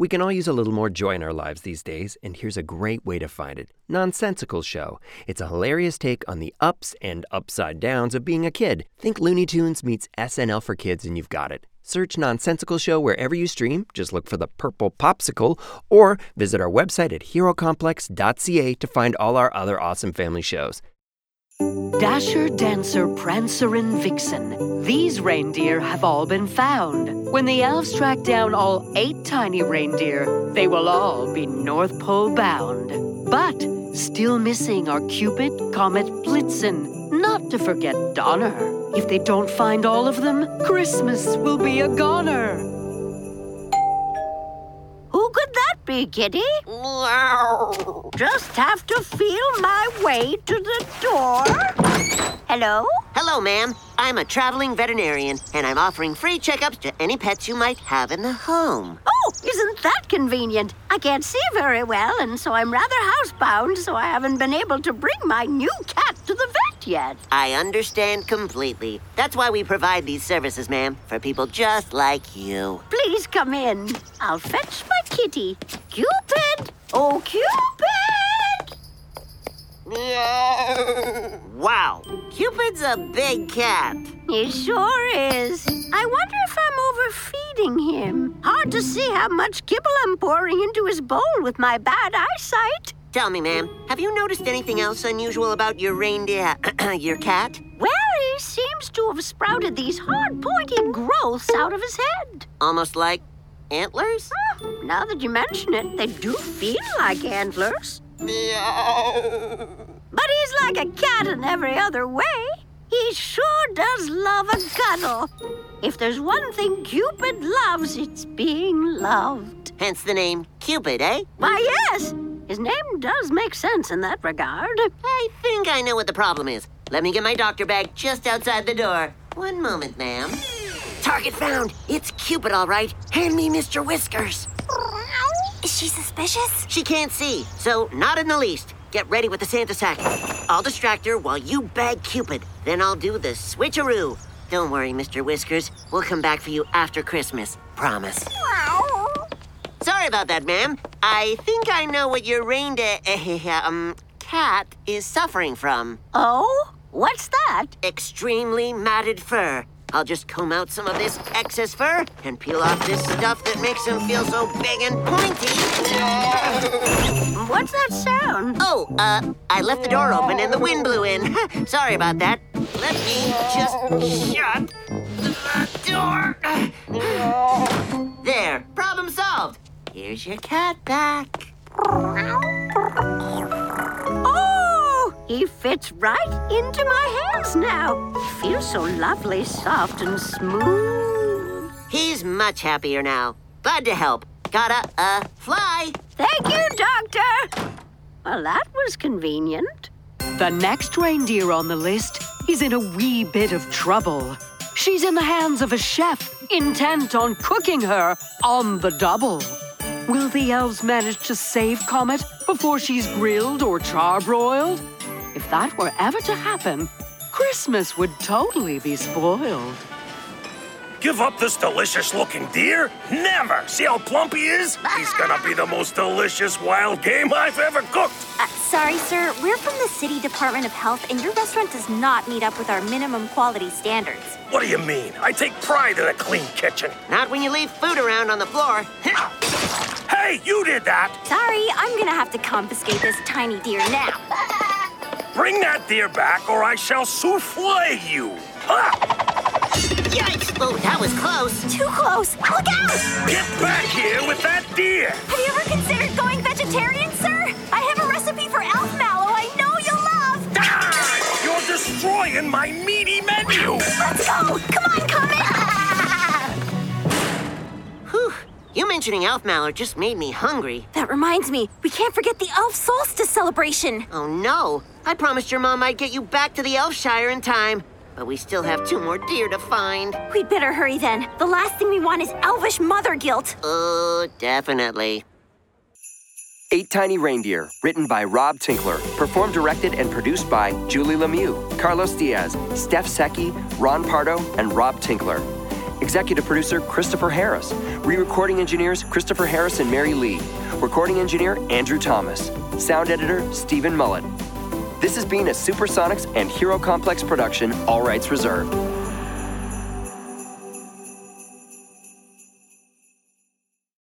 We can all use a little more joy in our lives these days, and here's a great way to find it Nonsensical Show. It's a hilarious take on the ups and upside downs of being a kid. Think Looney Tunes meets SNL for kids, and you've got it. Search Nonsensical Show wherever you stream, just look for the purple popsicle, or visit our website at herocomplex.ca to find all our other awesome family shows. Dasher, Dancer, Prancer, and Vixen. These reindeer have all been found. When the elves track down all eight tiny reindeer, they will all be North Pole bound. But still missing are Cupid, Comet, Blitzen, not to forget Donner. If they don't find all of them, Christmas will be a goner. Be, Kitty? Just have to feel my way to the door. Hello? Hello, ma'am. I'm a traveling veterinarian, and I'm offering free checkups to any pets you might have in the home. Oh, isn't that convenient? I can't see very well, and so I'm rather housebound, so I haven't been able to bring my new cat to the vet yet. I understand completely. That's why we provide these services, ma'am, for people just like you. Please come in. I'll fetch my kitty. Cupid! Oh, Cupid! wow, Cupid's a big cat. He sure is. I wonder if I'm overfeeding him. Hard to see how much kibble I'm pouring into his bowl with my bad eyesight. Tell me, ma'am, have you noticed anything else unusual about your reindeer, your cat? Well, he seems to have sprouted these hard, pointy growths out of his head. Almost like antlers? Ah, Now that you mention it, they do feel like antlers. Meow. But he's like a cat in every other way. He sure does love a cuddle. If there's one thing Cupid loves, it's being loved. Hence the name Cupid, eh? Why, yes. His name does make sense in that regard. I think I know what the problem is. Let me get my doctor bag just outside the door. One moment, ma'am. Target found. It's Cupid, all right. Hand me Mr. Whiskers. She suspicious? She can't see, so not in the least. Get ready with the Santa sack. I'll distract her while you bag Cupid. Then I'll do the switcheroo. Don't worry, Mr. Whiskers. We'll come back for you after Christmas. Promise. Sorry about that, ma'am. I think I know what your reindeer, eh, eh, eh, um, cat is suffering from. Oh? What's that? Extremely matted fur. I'll just comb out some of this excess fur and peel off this stuff that makes him feel so big and pointy. What's that sound? Oh, uh, I left the door open and the wind blew in. Sorry about that. Let me just shut the door. There, problem solved. Here's your cat back. He fits right into my hands now. He feels so lovely, soft, and smooth. He's much happier now. Glad to help. Gotta, uh, fly. Thank you, Doctor. Well, that was convenient. The next reindeer on the list is in a wee bit of trouble. She's in the hands of a chef intent on cooking her on the double. Will the elves manage to save Comet before she's grilled or charbroiled? If that were ever to happen, Christmas would totally be spoiled. Give up this delicious looking deer? Never! See how plump he is? He's gonna be the most delicious wild game I've ever cooked! Uh, sorry, sir. We're from the City Department of Health, and your restaurant does not meet up with our minimum quality standards. What do you mean? I take pride in a clean kitchen. Not when you leave food around on the floor. Hey, you did that! Sorry, I'm gonna have to confiscate this tiny deer now. Bring that deer back or I shall souffle you! Ha! Yikes! Oh, that was close. Too close! Look out! Get back here with that deer! Have you ever considered going vegetarian, sir? I have a recipe for elf mallow I know you'll love! Ah! You're destroying my meaty menu! Let's go! Mentioning elf mallard just made me hungry. That reminds me, we can't forget the elf solstice celebration. Oh no! I promised your mom I'd get you back to the Elfshire in time. But we still have two more deer to find. We'd better hurry then. The last thing we want is elvish mother guilt. Oh, definitely. Eight Tiny Reindeer, written by Rob Tinkler, performed, directed, and produced by Julie Lemieux, Carlos Diaz, Steph Secchi, Ron Pardo, and Rob Tinkler. Executive producer Christopher Harris. Re recording engineers Christopher Harris and Mary Lee. Recording engineer Andrew Thomas. Sound editor Stephen Mullet. This has been a Supersonics and Hero Complex production, all rights reserved.